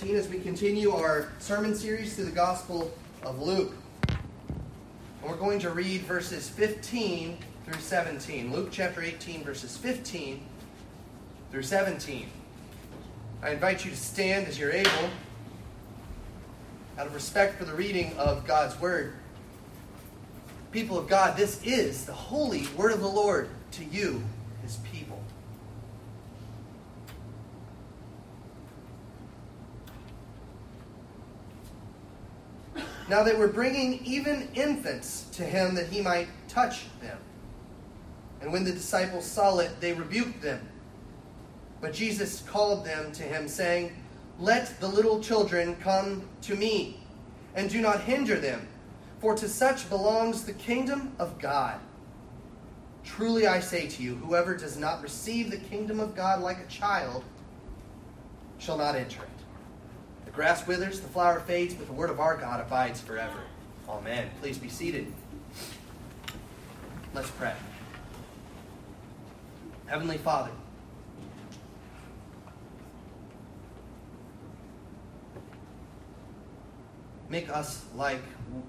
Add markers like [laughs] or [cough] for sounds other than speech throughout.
15 as we continue our sermon series through the Gospel of Luke. We're going to read verses 15 through 17. Luke chapter 18, verses 15 through 17. I invite you to stand as you're able, out of respect for the reading of God's Word. People of God, this is the holy Word of the Lord to you, His people. Now they were bringing even infants to him that he might touch them. And when the disciples saw it, they rebuked them. But Jesus called them to him, saying, Let the little children come to me, and do not hinder them, for to such belongs the kingdom of God. Truly I say to you, whoever does not receive the kingdom of God like a child shall not enter it. The grass withers, the flower fades, but the word of our God abides forever. Amen. Please be seated. Let's pray. Heavenly Father, make us like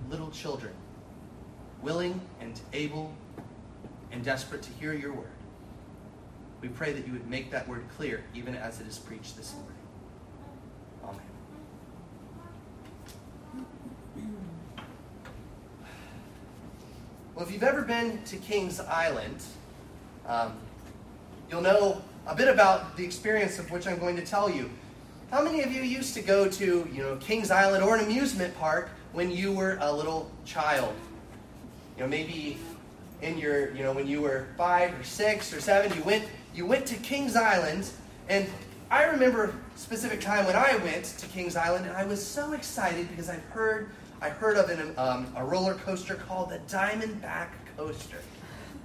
little children, willing and able and desperate to hear your word. We pray that you would make that word clear even as it is preached this morning. Amen. Well, if you've ever been to Kings Island, um, you'll know a bit about the experience of which I'm going to tell you. How many of you used to go to, you know, Kings Island or an amusement park when you were a little child? You know, maybe in your, you know, when you were five or six or seven, you went, you went to Kings Island, and I remember a specific time when I went to Kings Island, and I was so excited because I've heard I heard of an, um, a roller coaster called the Diamondback Coaster.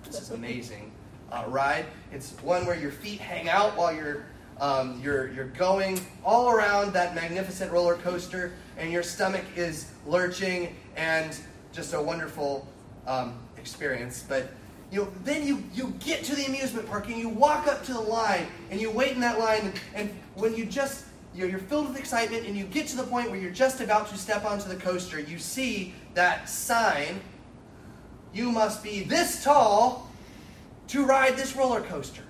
This is amazing uh, ride. It's one where your feet hang out while you're um, you're you're going all around that magnificent roller coaster, and your stomach is lurching, and just a wonderful um, experience. But you know, then you, you get to the amusement park and you walk up to the line and you wait in that line and, and when you just you're, you're filled with excitement and you get to the point where you're just about to step onto the coaster, you see that sign, you must be this tall to ride this roller coaster.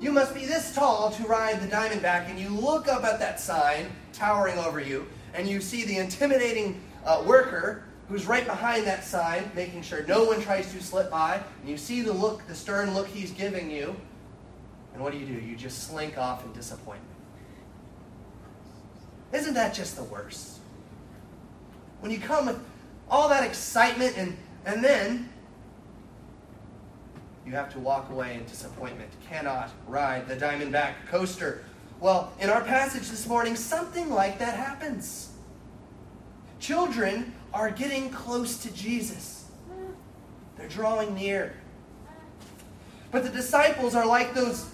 You must be this tall to ride the Diamondback, and you look up at that sign towering over you, and you see the intimidating uh, worker who's right behind that sign, making sure no one tries to slip by, and you see the look, the stern look he's giving you, and what do you do? You just slink off in disappointment. Isn't that just the worst? When you come with all that excitement and, and then you have to walk away in disappointment, cannot ride the Diamondback coaster. Well, in our passage this morning, something like that happens. Children are getting close to Jesus, they're drawing near. But the disciples are like those,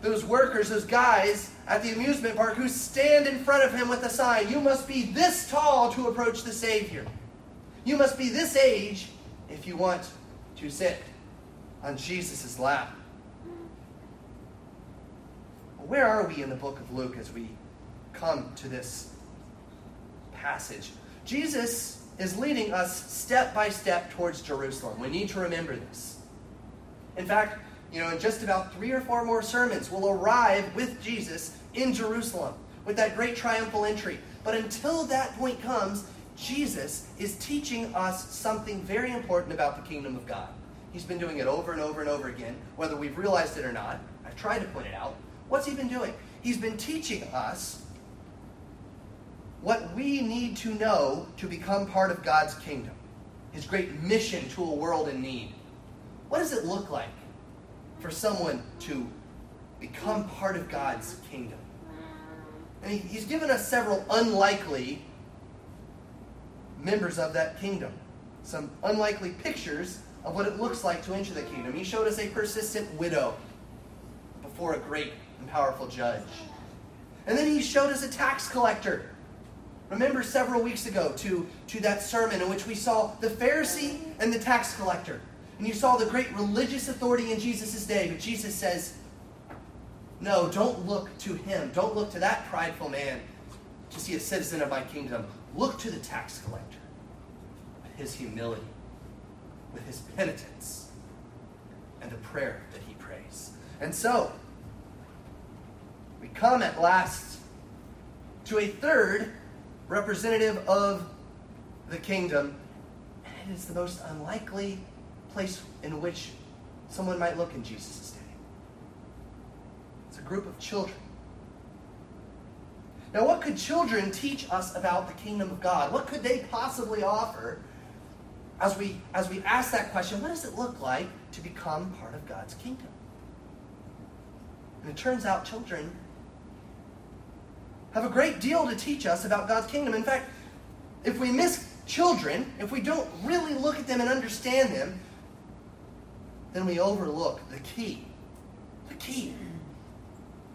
those workers, those guys at the amusement park who stand in front of him with a sign You must be this tall to approach the Savior. You must be this age if you want to sit on Jesus' lap. Where are we in the book of Luke as we come to this passage? Jesus is leading us step by step towards Jerusalem. We need to remember this. In fact, you know, in just about three or four more sermons, we'll arrive with Jesus in Jerusalem with that great triumphal entry. But until that point comes, Jesus is teaching us something very important about the kingdom of God. He's been doing it over and over and over again, whether we've realized it or not. I've tried to point it out. What's he been doing? He's been teaching us what we need to know to become part of God's kingdom, his great mission to a world in need. What does it look like for someone to become part of God's kingdom? And he, he's given us several unlikely members of that kingdom, some unlikely pictures of what it looks like to enter the kingdom. He showed us a persistent widow before a great and powerful judge. And then he showed us a tax collector. Remember several weeks ago to, to that sermon in which we saw the Pharisee and the tax collector. And you saw the great religious authority in Jesus' day. But Jesus says, no, don't look to him. Don't look to that prideful man. To see a citizen of my kingdom, look to the tax collector with his humility, with his penitence, and the prayer that he prays. And so, we come at last to a third representative of the kingdom, and it is the most unlikely place in which someone might look in Jesus' day. It's a group of children. Now, what could children teach us about the kingdom of God? What could they possibly offer as we, as we ask that question? What does it look like to become part of God's kingdom? And it turns out children have a great deal to teach us about God's kingdom. In fact, if we miss children, if we don't really look at them and understand them, then we overlook the key. The key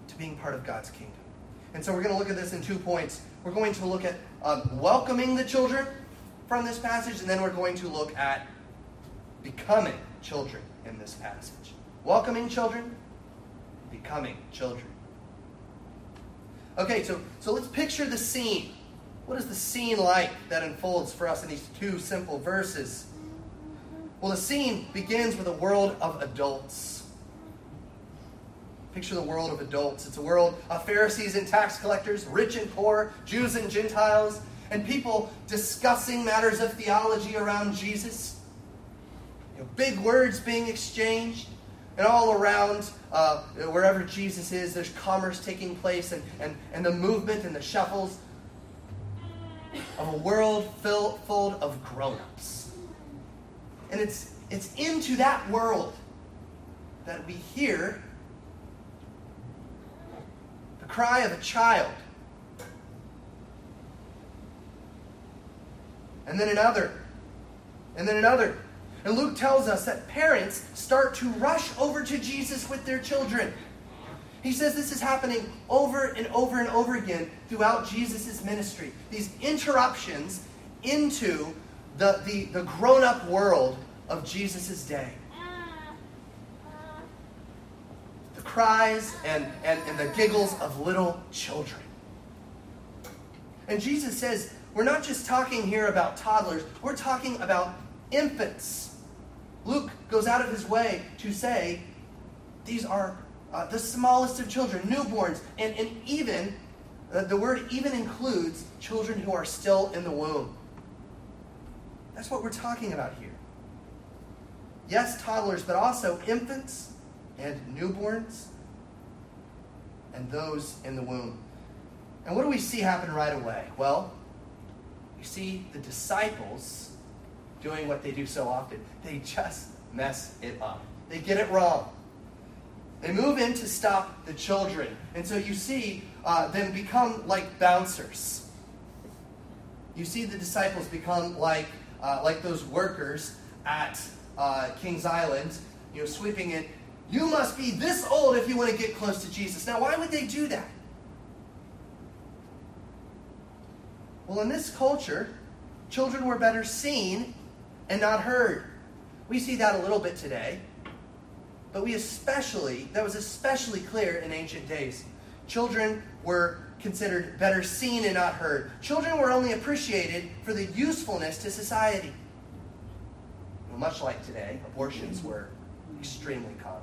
to being part of God's kingdom. And so we're going to look at this in two points. We're going to look at um, welcoming the children from this passage, and then we're going to look at becoming children in this passage. Welcoming children, becoming children. Okay, so, so let's picture the scene. What is the scene like that unfolds for us in these two simple verses? Well, the scene begins with a world of adults. Picture the world of adults. It's a world of Pharisees and tax collectors, rich and poor, Jews and Gentiles, and people discussing matters of theology around Jesus. You know, big words being exchanged. And all around, uh, wherever Jesus is, there's commerce taking place and, and, and the movement and the shuffles of a world filled, full of grown ups. And it's, it's into that world that we hear the cry of a child. And then another. And then another. And Luke tells us that parents start to rush over to Jesus with their children. He says this is happening over and over and over again throughout Jesus' ministry. These interruptions into the, the, the grown up world of Jesus' day. The cries and, and, and the giggles of little children. And Jesus says, we're not just talking here about toddlers, we're talking about infants. Luke goes out of his way to say these are uh, the smallest of children, newborns, and, and even, uh, the word even includes children who are still in the womb. That's what we're talking about here. Yes, toddlers, but also infants and newborns and those in the womb. And what do we see happen right away? Well, we see the disciples doing what they do so often. They just mess it up. They get it wrong. They move in to stop the children. And so you see uh, them become like bouncers. You see the disciples become like, uh, like those workers at uh, Kings Island, you know, sweeping it. You must be this old if you want to get close to Jesus. Now, why would they do that? Well, in this culture, children were better seen and not heard. We see that a little bit today, but we especially, that was especially clear in ancient days. Children were considered better seen and not heard. Children were only appreciated for the usefulness to society. Well, much like today, abortions were extremely common.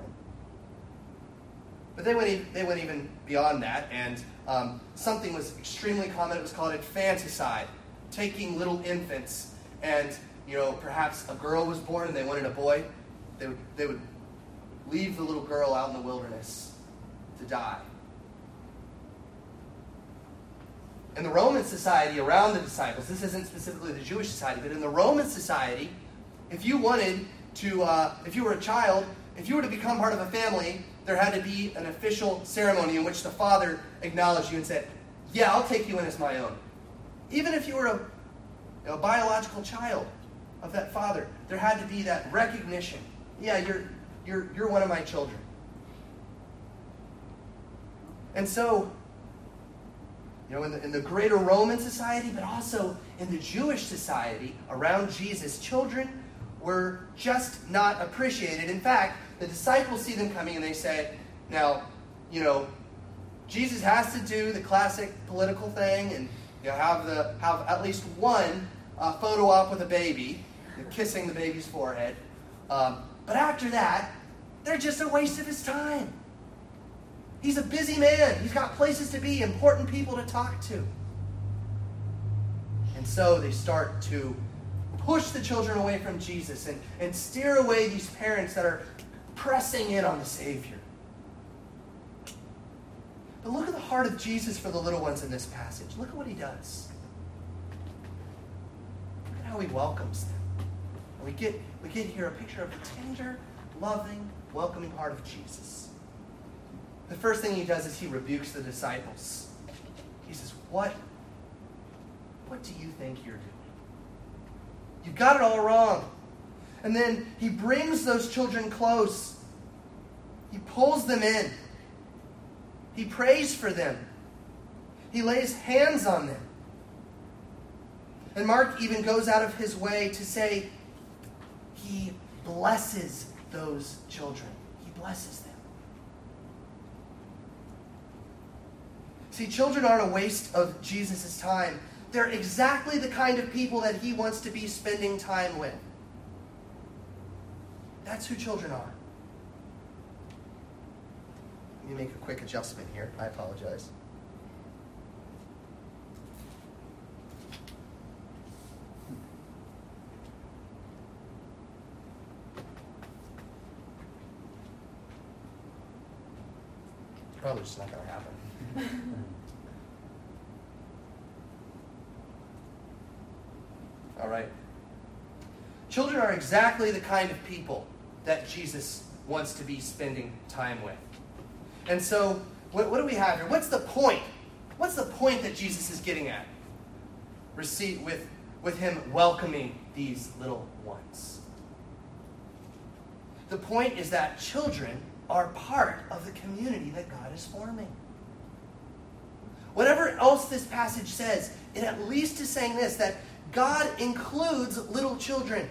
But they went, they went even beyond that, and um, something was extremely common. It was called infanticide, taking little infants and you know, perhaps a girl was born and they wanted a boy, they would, they would leave the little girl out in the wilderness to die. In the Roman society around the disciples, this isn't specifically the Jewish society, but in the Roman society, if you wanted to, uh, if you were a child, if you were to become part of a family, there had to be an official ceremony in which the father acknowledged you and said, Yeah, I'll take you in as my own. Even if you were a, a biological child, of that father. There had to be that recognition. Yeah, you're, you're, you're one of my children. And so, you know, in the, in the greater Roman society, but also in the Jewish society around Jesus, children were just not appreciated. In fact, the disciples see them coming and they say, now, you know, Jesus has to do the classic political thing and You know, have the have at least one uh, photo op with a baby, kissing the baby's forehead. Um, but after that, they're just a waste of his time. He's a busy man. He's got places to be, important people to talk to. And so they start to push the children away from Jesus and, and steer away these parents that are pressing in on the Savior. But look at the heart of Jesus for the little ones in this passage. Look at what he does. Look at how he welcomes them. We get, we get here a picture of the tender, loving, welcoming heart of Jesus. The first thing he does is he rebukes the disciples. He says, What? What do you think you're doing? You've got it all wrong. And then he brings those children close. He pulls them in. He prays for them. He lays hands on them. And Mark even goes out of his way to say he blesses those children. He blesses them. See, children aren't a waste of Jesus' time. They're exactly the kind of people that he wants to be spending time with. That's who children are. Let me make a quick adjustment here. I apologize. Probably just not going to happen. [laughs] All right. Children are exactly the kind of people that Jesus wants to be spending time with. And so, what, what do we have here? What's the point? What's the point that Jesus is getting at? Receipt with, with him welcoming these little ones. The point is that children are part of the community that God is forming. Whatever else this passage says, it at least is saying this that God includes little children.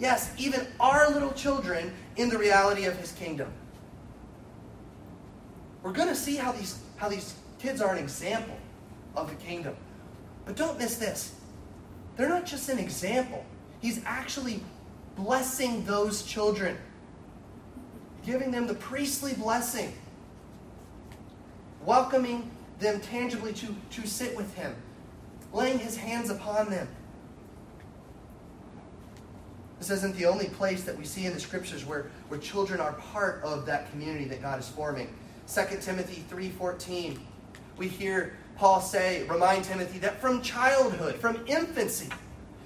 Yes, even our little children in the reality of his kingdom. We're going to see how these, how these kids are an example of the kingdom. But don't miss this. They're not just an example, he's actually blessing those children, giving them the priestly blessing, welcoming them tangibly to, to sit with him, laying his hands upon them. This isn't the only place that we see in the scriptures where, where children are part of that community that God is forming. 2 Timothy 3:14. We hear Paul say, remind Timothy that from childhood, from infancy,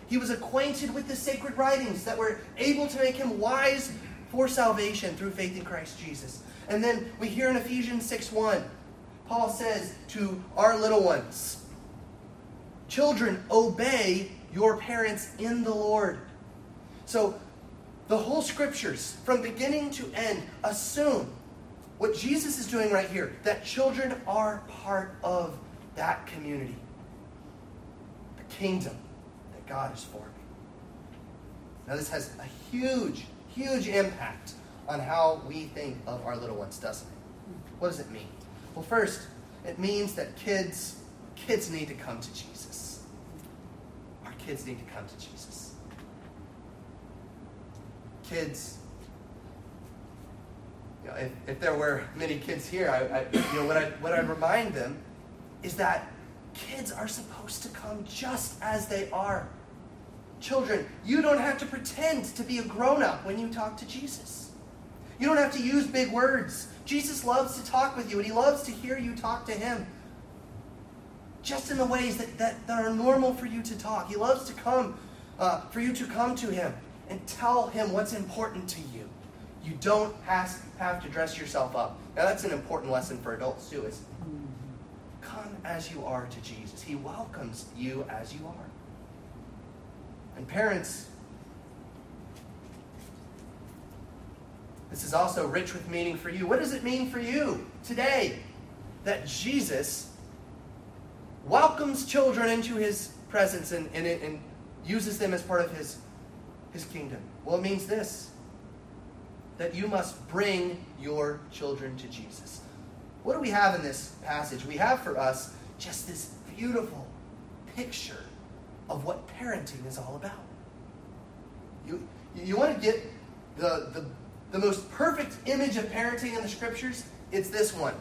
he was acquainted with the sacred writings that were able to make him wise for salvation through faith in Christ Jesus. And then we hear in Ephesians 6:1, Paul says to our little ones, Children, obey your parents in the Lord. So the whole scriptures, from beginning to end, assume what Jesus is doing right here that children are part of that community, the kingdom that God is forming. Now, this has a huge, huge impact on how we think of our little ones, doesn't it? What does it mean? Well, first, it means that kids kids need to come to Jesus. Our kids need to come to Jesus. Kids you know, if, if there were many kids here, I, I, you know, what I what I remind them is that kids are supposed to come just as they are. Children, you don't have to pretend to be a grown up when you talk to Jesus. You don't have to use big words. Jesus loves to talk with you, and he loves to hear you talk to him. Just in the ways that, that, that are normal for you to talk. He loves to come, uh, for you to come to him and tell him what's important to you. You don't have, have to dress yourself up. Now, that's an important lesson for adults, too, is come as you are to Jesus. He welcomes you as you are. And parents, this is also rich with meaning for you. What does it mean for you today that Jesus welcomes children into his presence and, and, and uses them as part of his, his kingdom? Well, it means this that you must bring your children to Jesus. What do we have in this passage? We have for us just this beautiful picture of what parenting is all about. You, you want to get the, the, the most perfect image of parenting in the scriptures? It's this one.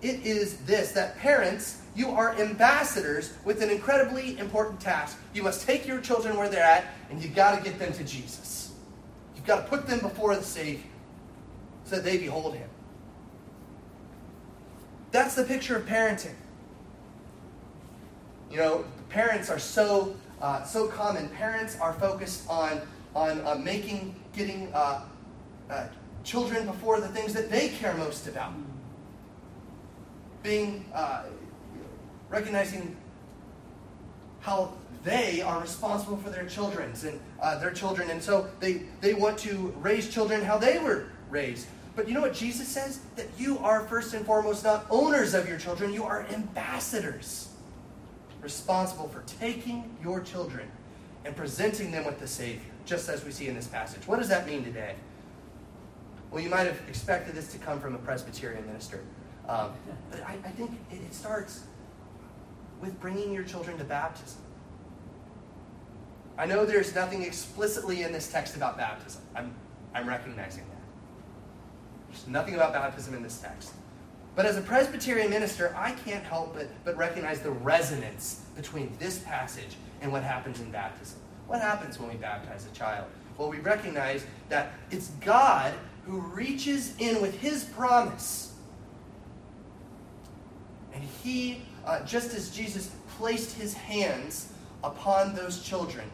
It is this that parents, you are ambassadors with an incredibly important task. You must take your children where they're at, and you've got to get them to Jesus. You've got to put them before the Savior so that they behold Him. That's the picture of parenting. You know, parents are so uh, so common. Parents are focused on on uh, making getting uh, uh, children before the things that they care most about. Being uh, recognizing how they are responsible for their children's and uh, their children, and so they they want to raise children how they were raised. But you know what Jesus says? That you are first and foremost not owners of your children, you are ambassadors, responsible for taking your children and presenting them with the Savior, just as we see in this passage. What does that mean today? Well, you might have expected this to come from a Presbyterian minister. Um, but I, I think it, it starts with bringing your children to baptism. I know there's nothing explicitly in this text about baptism. I'm, I'm recognizing that. There's nothing about baptism in this text. But as a Presbyterian minister, I can't help but, but recognize the resonance between this passage and what happens in baptism. What happens when we baptize a child? Well, we recognize that it's God who reaches in with his promise. And he, uh, just as Jesus placed his hands upon those children,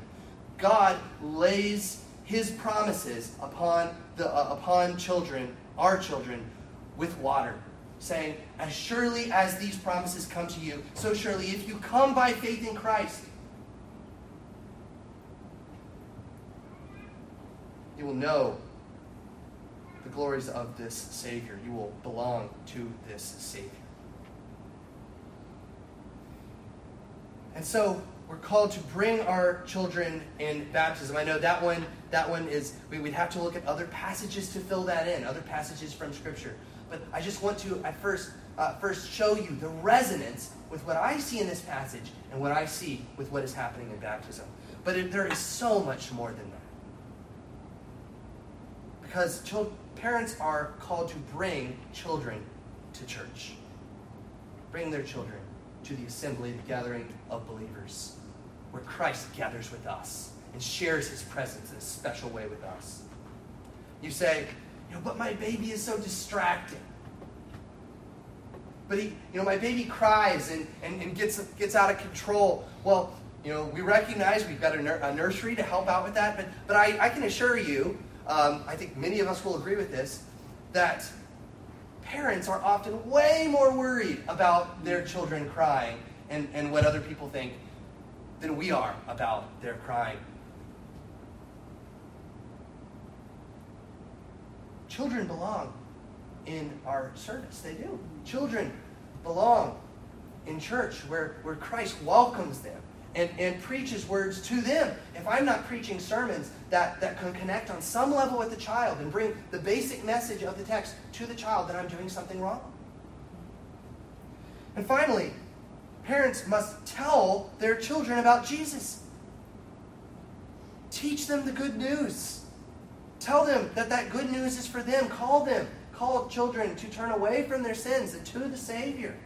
God lays his promises upon, the, uh, upon children our children with water, saying, As surely as these promises come to you, so surely if you come by faith in Christ, you will know the glories of this Savior. You will belong to this Savior. And so we're called to bring our children in baptism. I know that one that one is we would have to look at other passages to fill that in, other passages from Scripture. But I just want to at first uh, first show you the resonance with what I see in this passage and what I see with what is happening in baptism. But it, there is so much more than that. Because parents are called to bring children to church, bring their children to the assembly, the gathering of believers, where Christ gathers with us and shares his presence in a special way with us. You say, know, but my baby is so distracting. But he, you know, my baby cries and, and, and gets, gets out of control. Well, you know, we recognize we've got a, nur- a nursery to help out with that, but, but I, I can assure you, um, I think many of us will agree with this, that parents are often way more worried about their children crying and, and what other people think than we are about their crying. Children belong in our service. They do. Children belong in church where, where Christ welcomes them and, and preaches words to them. If I'm not preaching sermons that, that can connect on some level with the child and bring the basic message of the text to the child, then I'm doing something wrong. And finally, parents must tell their children about Jesus. Teach them the good news. Tell them that that good news is for them. Call them. Call children to turn away from their sins and to the Savior.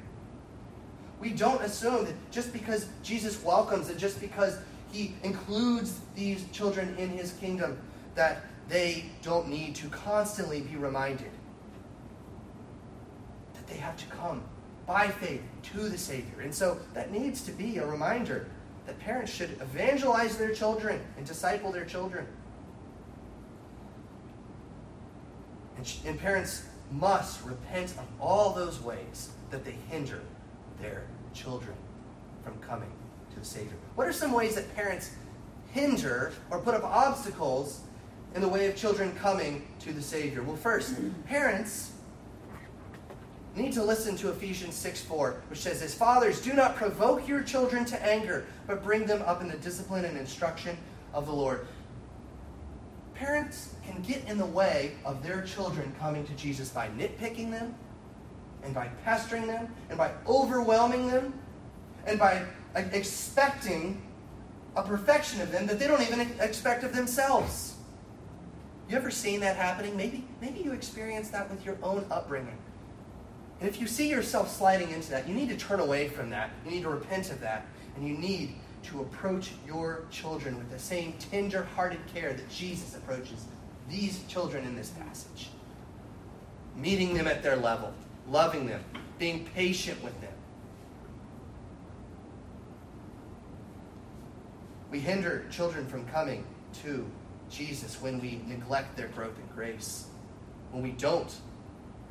We don't assume that just because Jesus welcomes and just because he includes these children in his kingdom, that they don't need to constantly be reminded that they have to come by faith to the Savior. And so that needs to be a reminder that parents should evangelize their children and disciple their children. And, and parents must repent of all those ways that they hinder their children from coming to the Savior. What are some ways that parents hinder or put up obstacles in the way of children coming to the Savior? Well, first, parents need to listen to Ephesians 6 4, which says "As Fathers, do not provoke your children to anger, but bring them up in the discipline and instruction of the Lord. Parents can get in the way of their children coming to Jesus by nitpicking them, and by pestering them, and by overwhelming them. and by expecting a perfection of them that they don't even expect of themselves. You ever seen that happening? Maybe, maybe you experienced that with your own upbringing. And if you see yourself sliding into that, you need to turn away from that. You need to repent of that. And you need to approach your children with the same tender hearted care that Jesus approaches these children in this passage. Meeting them at their level, loving them, being patient with them. We hinder children from coming to Jesus when we neglect their growth in grace, when we don't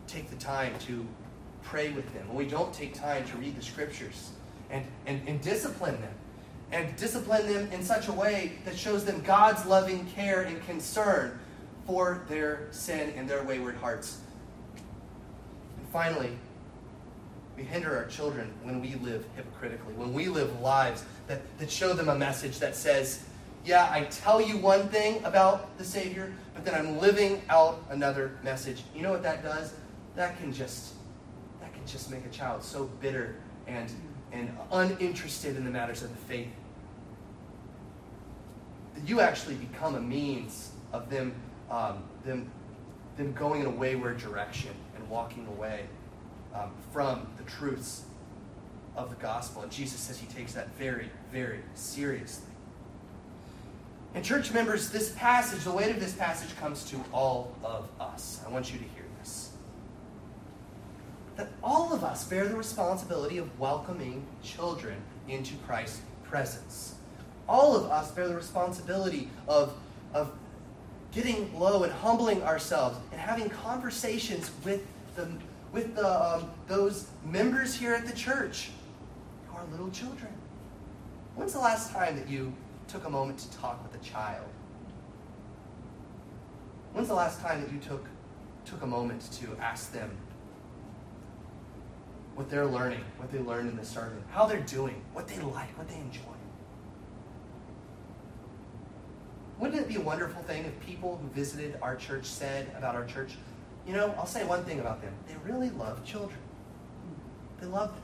take the time to pray with them, when we don't take time to read the scriptures and, and, and discipline them, and discipline them in such a way that shows them God's loving care and concern for their sin and their wayward hearts. And finally, we hinder our children when we live hypocritically, when we live lives that, that show them a message that says, yeah, I tell you one thing about the Savior, but then I'm living out another message. You know what that does? That can just that can just make a child so bitter and and uninterested in the matters of the faith. You actually become a means of them um, them them going in a wayward direction and walking away um, from the truths of the gospel. And Jesus says he takes that very, very seriously. And, church members, this passage, the weight of this passage comes to all of us. I want you to hear. That all of us bear the responsibility of welcoming children into Christ's presence. All of us bear the responsibility of, of getting low and humbling ourselves and having conversations with the, with the, um, those members here at the church who are little children. When's the last time that you took a moment to talk with a child? When's the last time that you took, took a moment to ask them what they're learning, what they learned in the sermon, how they're doing, what they like, what they enjoy? Wouldn't it be a wonderful thing if people who visited our church said about our church, you know, I'll say one thing about them. They really love children. They love them.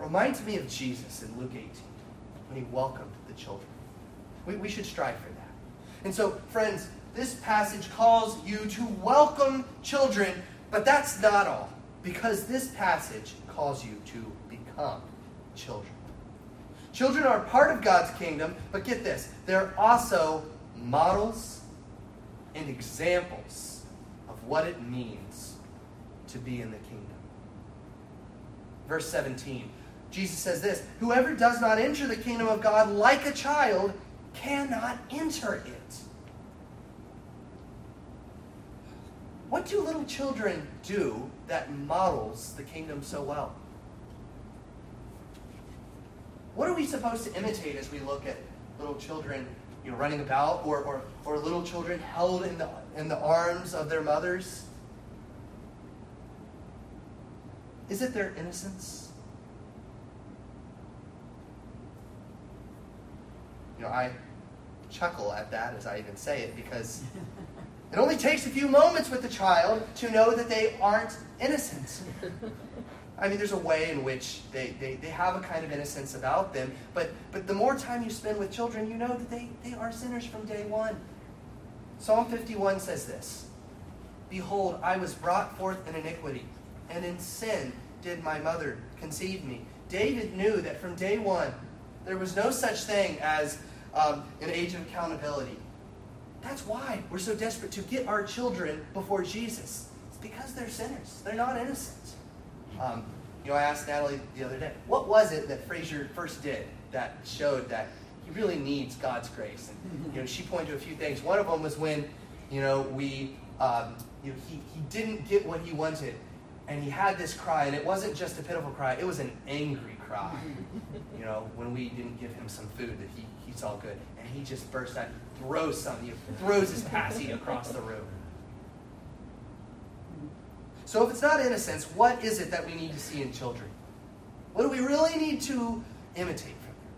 It reminds me of Jesus in Luke 18 when he welcomed the children. We, we should strive for that. And so, friends, this passage calls you to welcome children, but that's not all, because this passage calls you to become children. Children are part of God's kingdom, but get this, they're also models and examples of what it means to be in the kingdom. Verse 17 Jesus says this Whoever does not enter the kingdom of God like a child cannot enter it. What do little children do that models the kingdom so well? What are we supposed to imitate as we look at little children you know, running about or, or, or little children held in the, in the arms of their mothers? Is it their innocence? You know, I chuckle at that as I even say it because [laughs] it only takes a few moments with the child to know that they aren't innocent. I mean, there's a way in which they, they, they have a kind of innocence about them, but, but the more time you spend with children, you know that they, they are sinners from day one. Psalm 51 says this Behold, I was brought forth in iniquity, and in sin did my mother conceive me. David knew that from day one, there was no such thing as um, an age of accountability. That's why we're so desperate to get our children before Jesus. It's because they're sinners. They're not innocent. Um, you know, I asked Natalie the other day, what was it that Frazier first did that showed that he really needs God's grace? And you know, she pointed to a few things. One of them was when, you know, we, um, you know, he, he didn't get what he wanted, and he had this cry, and it wasn't just a pitiful cry; it was an angry cry. You know, when we didn't give him some food that he he's all good. And he just bursts out, throws something, throws his passy across the room. So if it's not innocence, what is it that we need to see in children? What do we really need to imitate from them?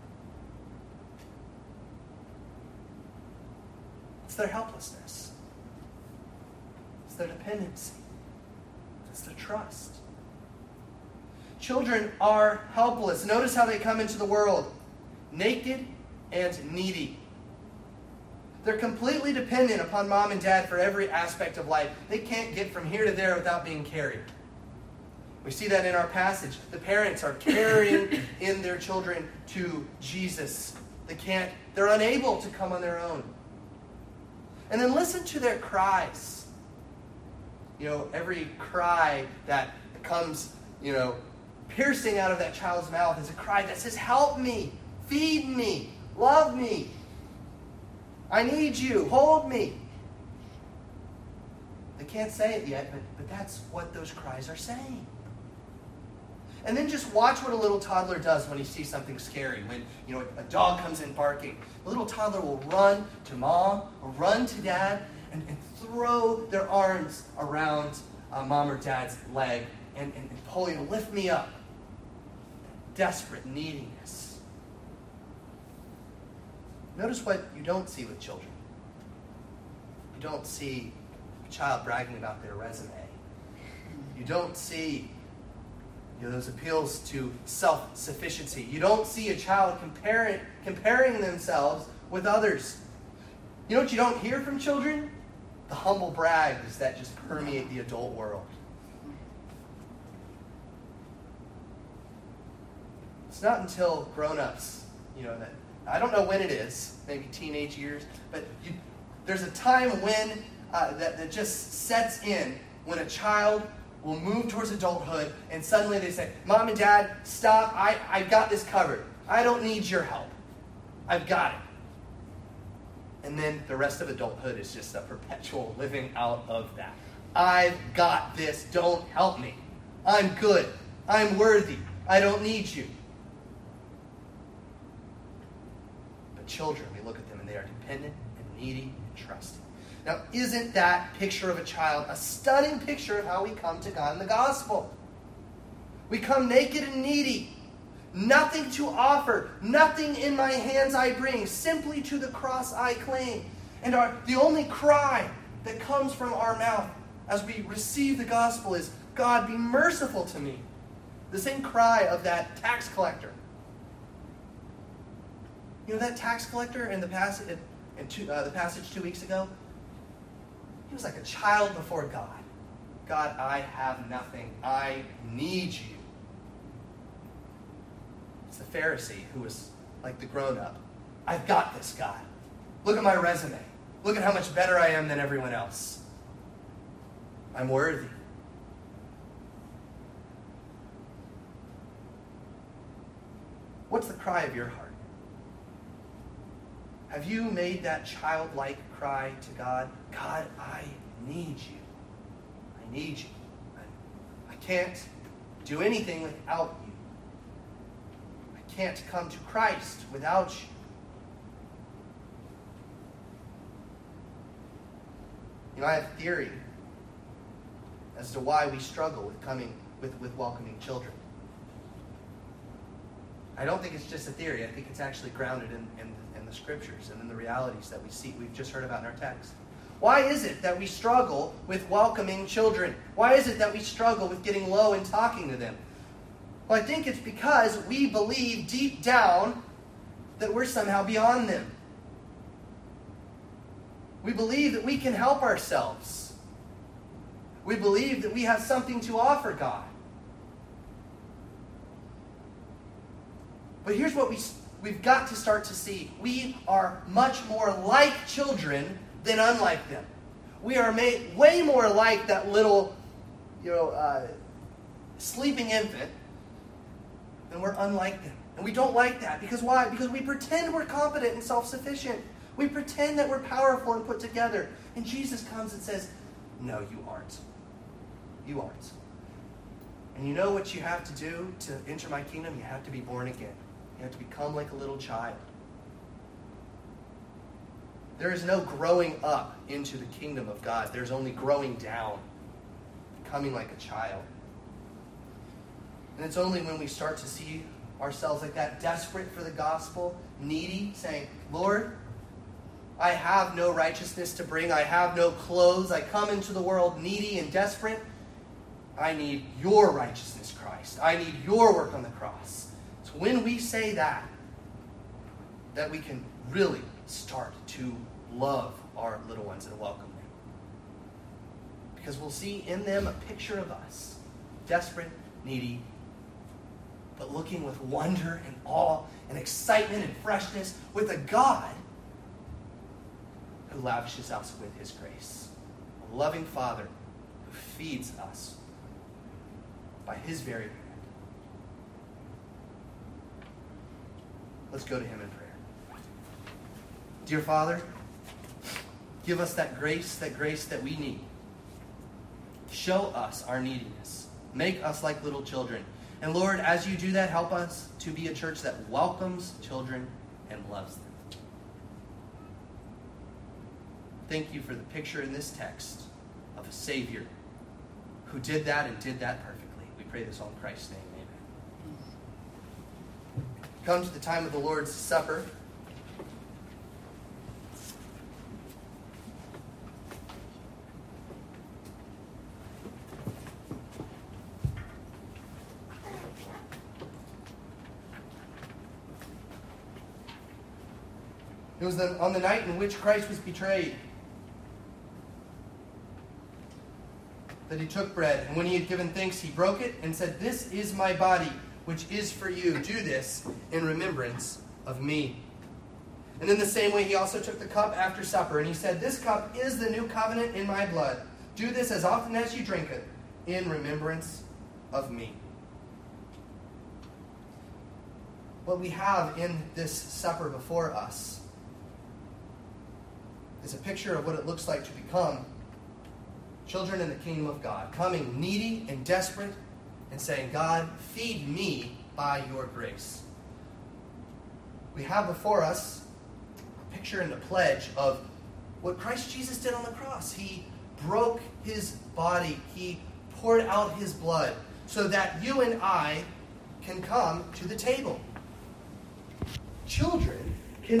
It's their helplessness. It's their dependency. It's their trust. Children are helpless. Notice how they come into the world naked and needy. They're completely dependent upon mom and dad for every aspect of life. They can't get from here to there without being carried. We see that in our passage. The parents are carrying [coughs] in their children to Jesus. They can't, they're unable to come on their own. And then listen to their cries. You know, every cry that comes, you know, piercing out of that child's mouth is a cry that says, Help me, feed me, love me. I need you, hold me. They can't say it yet, but, but that's what those cries are saying. And then just watch what a little toddler does when he sees something scary. When you know a dog comes in barking, the little toddler will run to mom or run to dad and, and throw their arms around uh, mom or dad's leg and, and, and pull you, lift me up. Desperate neediness. Notice what you don't see with children. You don't see a child bragging about their resume. You don't see you know, those appeals to self sufficiency. You don't see a child comparing, comparing themselves with others. You know what you don't hear from children? The humble brags that just permeate the adult world. It's not until grown ups, you know, that I don't know when it is, maybe teenage years, but you, there's a time when uh, that, that just sets in when a child will move towards adulthood and suddenly they say, Mom and Dad, stop, I, I got this covered. I don't need your help. I've got it. And then the rest of adulthood is just a perpetual living out of that. I've got this. Don't help me. I'm good. I'm worthy. I don't need you. But children, we look at them and they are dependent and needy and trusting. Now, isn't that picture of a child a stunning picture of how we come to God in the gospel? We come naked and needy, nothing to offer, nothing in my hands I bring, simply to the cross I cling. And our, the only cry that comes from our mouth as we receive the gospel is, God, be merciful to me. The same cry of that tax collector. You know that tax collector in the passage, in two, uh, the passage two weeks ago? He was like a child before God. God, I have nothing. I need you. It's the Pharisee who was like the grown up. I've got this, God. Look at my resume. Look at how much better I am than everyone else. I'm worthy. What's the cry of your heart? Have you made that childlike cry to God, God, I need you. I need you. I, I can't do anything without you. I can't come to Christ without you. You know, I have theory as to why we struggle with coming with, with welcoming children. I don't think it's just a theory. I think it's actually grounded in, in in scriptures and in the realities that we see we've just heard about in our text. Why is it that we struggle with welcoming children? Why is it that we struggle with getting low and talking to them? Well, I think it's because we believe deep down that we're somehow beyond them. We believe that we can help ourselves. We believe that we have something to offer God. But here's what we we've got to start to see we are much more like children than unlike them. We are made way more like that little, you know, uh, sleeping infant than we're unlike them. And we don't like that. Because why? Because we pretend we're competent and self sufficient. We pretend that we're powerful and put together. And Jesus comes and says, No, you aren't. You aren't. And you know what you have to do to enter my kingdom? You have to be born again. You have to become like a little child. There is no growing up into the kingdom of God. There's only growing down, becoming like a child. And it's only when we start to see ourselves like that, desperate for the gospel, needy, saying, Lord, I have no righteousness to bring. I have no clothes. I come into the world needy and desperate. I need your righteousness, Christ. I need your work on the cross. When we say that, that we can really start to love our little ones and welcome them. Because we'll see in them a picture of us desperate, needy, but looking with wonder and awe and excitement and freshness with a God who lavishes us with his grace. A loving Father who feeds us by his very Let's go to him in prayer. Dear Father, give us that grace, that grace that we need. Show us our neediness. Make us like little children. And Lord, as you do that, help us to be a church that welcomes children and loves them. Thank you for the picture in this text of a Savior who did that and did that perfectly. We pray this all in Christ's name. Come to the time of the Lord's Supper. It was on the night in which Christ was betrayed that he took bread. And when he had given thanks, he broke it and said, This is my body, which is for you. Do this in remembrance of me. And in the same way, he also took the cup after supper, and he said, This cup is the new covenant in my blood. Do this as often as you drink it in remembrance of me. What we have in this supper before us is a picture of what it looks like to become children in the kingdom of God, coming needy and desperate and saying, God, feed me by your grace. We have before us a picture and a pledge of what Christ Jesus did on the cross. He broke his body, he poured out his blood so that you and I can come to the table. Children